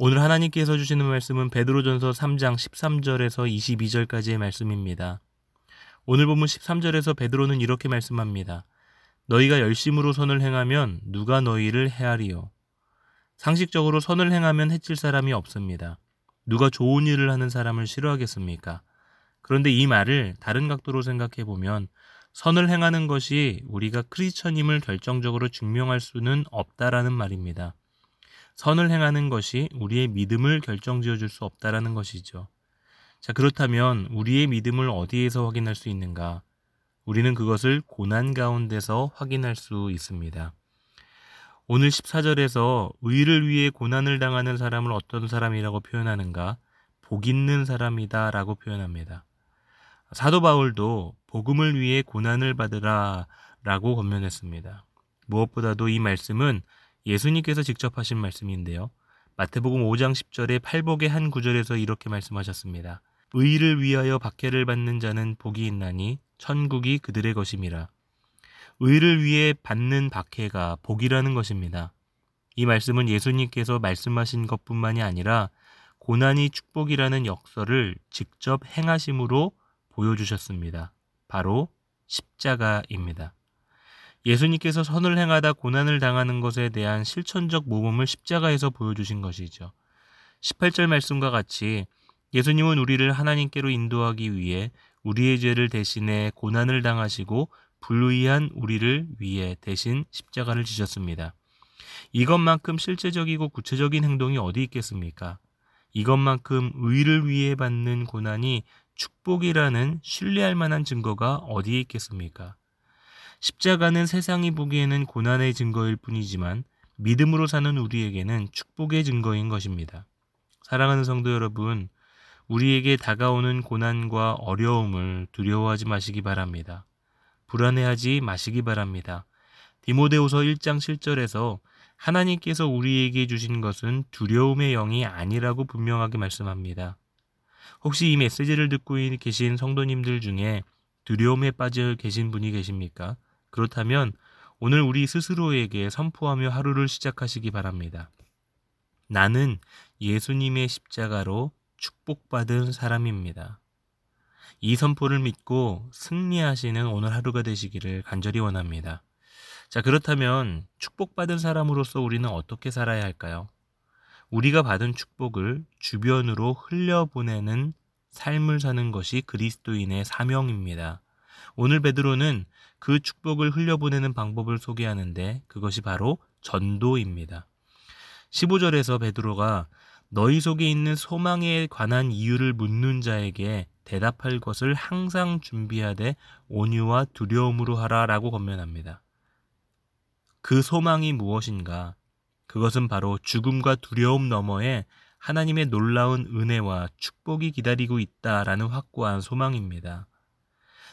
오늘 하나님께서 주시는 말씀은 베드로전서 3장 13절에서 22절까지의 말씀입니다. 오늘 본문 13절에서 베드로는 이렇게 말씀합니다. 너희가 열심으로 선을 행하면 누가 너희를 헤아리요. 상식적으로 선을 행하면 해칠 사람이 없습니다. 누가 좋은 일을 하는 사람을 싫어하겠습니까? 그런데 이 말을 다른 각도로 생각해 보면 선을 행하는 것이 우리가 크리스천임을 결정적으로 증명할 수는 없다라는 말입니다. 선을 행하는 것이 우리의 믿음을 결정지어 줄 수 없다라는 것이죠. 자, 그렇다면 우리의 믿음을 어디에서 확인할 수 있는가? 우리는 그것을 고난 가운데서 확인할 수 있습니다. 오늘 14절에서 의를 위해 고난을 당하는 사람을 어떤 사람이라고 표현하는가? 복 있는 사람이다 라고 표현합니다. 사도 바울도 복음을 위해 고난을 받으라 라고 권면했습니다. 무엇보다도 이 말씀은 예수님께서 직접 하신 말씀인데요. 마태복음 5장 10절에 팔복의 한 구절에서 이렇게 말씀하셨습니다. 의를 위하여 박해를 받는 자는 복이 있나니 천국이 그들의 것임이라. 의를 위해 받는 박해가 복이라는 것입니다. 이 말씀은 예수님께서 말씀하신 것뿐만이 아니라 고난이 축복이라는 역설을 직접 행하심으로 보여주셨습니다. 바로 십자가입니다. 예수님께서 선을 행하다 고난을 당하는 것에 대한 실천적 모범을 십자가에서 보여주신 것이죠. 18절 말씀과 같이 예수님은 우리를 하나님께로 인도하기 위해 우리의 죄를 대신해 고난을 당하시고 불의한 우리를 위해 대신 십자가를 지셨습니다. 이것만큼 실제적이고 구체적인 행동이 어디 있겠습니까? 이것만큼 의를 위해 받는 고난이 축복이라는 신뢰할 만한 증거가 어디에 있겠습니까? 십자가는 세상이 보기에는 고난의 증거일 뿐이지만 믿음으로 사는 우리에게는 축복의 증거인 것입니다. 사랑하는 성도 여러분, 우리에게 다가오는 고난과 어려움을 두려워하지 마시기 바랍니다. 불안해하지 마시기 바랍니다. 디모데후서 1장 7절에서 하나님께서 우리에게 주신 것은 두려움의 영이 아니라고 분명하게 말씀합니다. 혹시 이 메시지를 듣고 계신 성도님들 중에 두려움에 빠져 계신 분이 계십니까? 그렇다면 오늘 우리 스스로에게 선포하며 하루를 시작하시기 바랍니다. 나는 예수님의 십자가로 축복받은 사람입니다. 이 선포를 믿고 승리하시는 오늘 하루가 되시기를 간절히 원합니다. 자, 그렇다면 축복받은 사람으로서 우리는 어떻게 살아야 할까요? 우리가 받은 축복을 주변으로 흘려보내는 삶을 사는 것이 그리스도인의 사명입니다. 오늘 베드로는 그 축복을 흘려보내는 방법을 소개하는데 그것이 바로 전도입니다. 15절에서 베드로가 너희 속에 있는 소망에 관한 이유를 묻는 자에게 대답할 것을 항상 준비하되 온유와 두려움으로 하라 라고 권면합니다. 그 소망이 무엇인가? 그것은 바로 죽음과 두려움 너머에 하나님의 놀라운 은혜와 축복이 기다리고 있다라는 확고한 소망입니다.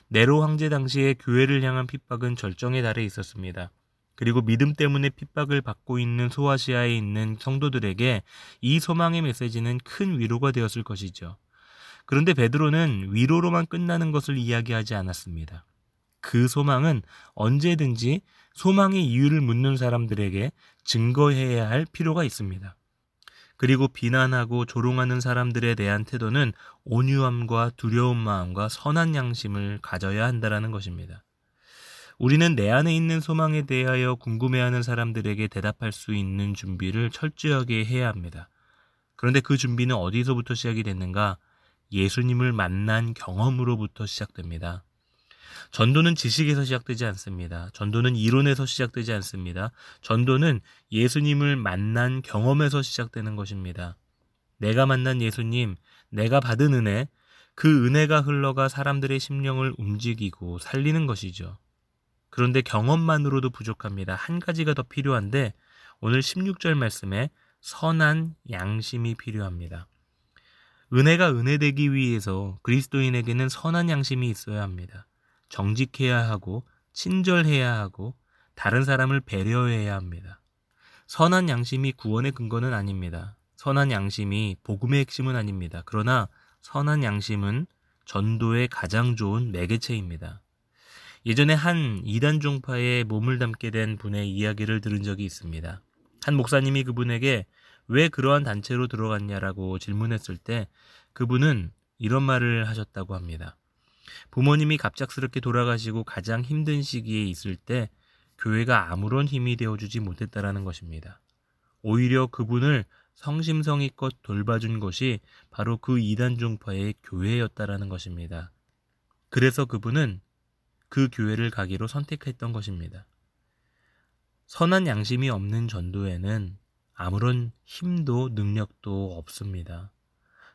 네로 황제 당시에 교회를 향한 핍박은 절정에 달해 있었습니다. 그리고 믿음 때문에 핍박을 받고 있는 소아시아에 있는 성도들에게 이 소망의 메시지는 큰 위로가 되었을 것이죠. 그런데 베드로는 위로로만 끝나는 것을 이야기하지 않았습니다. 그 소망은 언제든지 소망의 이유를 묻는 사람들에게 증거해야 할 필요가 있습니다. 그리고 비난하고 조롱하는 사람들에 대한 태도는 온유함과 두려운 마음과 선한 양심을 가져야 한다라는 것입니다. 우리는 내 안에 있는 소망에 대하여 궁금해하는 사람들에게 대답할 수 있는 준비를 철저하게 해야 합니다. 그런데 그 준비는 어디서부터 시작이 됐는가? 예수님을 만난 경험으로부터 시작됩니다. 전도는 지식에서 시작되지 않습니다. 전도는 이론에서 시작되지 않습니다. 전도는 예수님을 만난 경험에서 시작되는 것입니다. 내가 만난 예수님, 내가 받은 은혜, 그 은혜가 흘러가 사람들의 심령을 움직이고 살리는 것이죠. 그런데 경험만으로도 부족합니다. 한 가지가 더 필요한데 오늘 16절 말씀에 선한 양심이 필요합니다. 은혜가 은혜되기 위해서 그리스도인에게는 선한 양심이 있어야 합니다. 정직해야 하고 친절해야 하고 다른 사람을 배려해야 합니다. 선한 양심이 구원의 근거는 아닙니다. 선한 양심이 복음의 핵심은 아닙니다. 그러나 선한 양심은 전도의 가장 좋은 매개체입니다. 예전에 한 이단 종파에 몸을 담게 된 분의 이야기를 들은 적이 있습니다. 한 목사님이 그분에게 왜 그러한 단체로 들어갔냐라고 질문했을 때 그분은 이런 말을 하셨다고 합니다. 부모님이 갑작스럽게 돌아가시고 가장 힘든 시기에 있을 때 교회가 아무런 힘이 되어주지 못했다라는 것입니다. 오히려 그분을 성심성의껏 돌봐준 것이 바로 그 이단 종파의 교회였다라는 것입니다. 그래서 그분은 그 교회를 가기로 선택했던 것입니다. 선한 양심이 없는 전도에는 아무런 힘도 능력도 없습니다.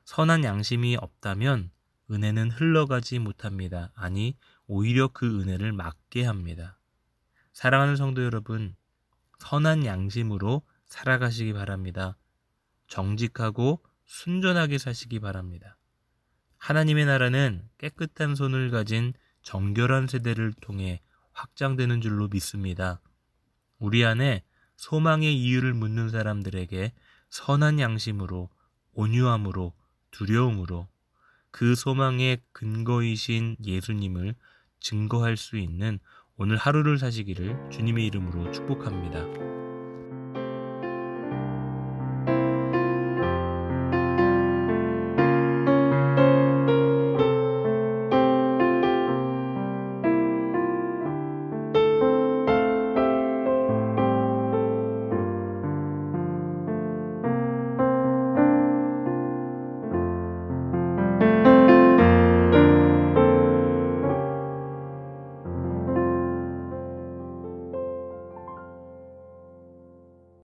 선한 양심이 없다면 은혜는 흘러가지 못합니다. 아니, 오히려 그 은혜를 막게 합니다. 사랑하는 성도 여러분, 선한 양심으로 살아가시기 바랍니다. 정직하고 순전하게 사시기 바랍니다. 하나님의 나라는 깨끗한 손을 가진 정결한 세대를 통해 확장되는 줄로 믿습니다. 우리 안에 소망의 이유를 묻는 사람들에게 선한 양심으로, 온유함으로, 두려움으로 그 소망의 근거이신 예수님을 증거할 수 있는 오늘 하루를 사시기를 주님의 이름으로 축복합니다.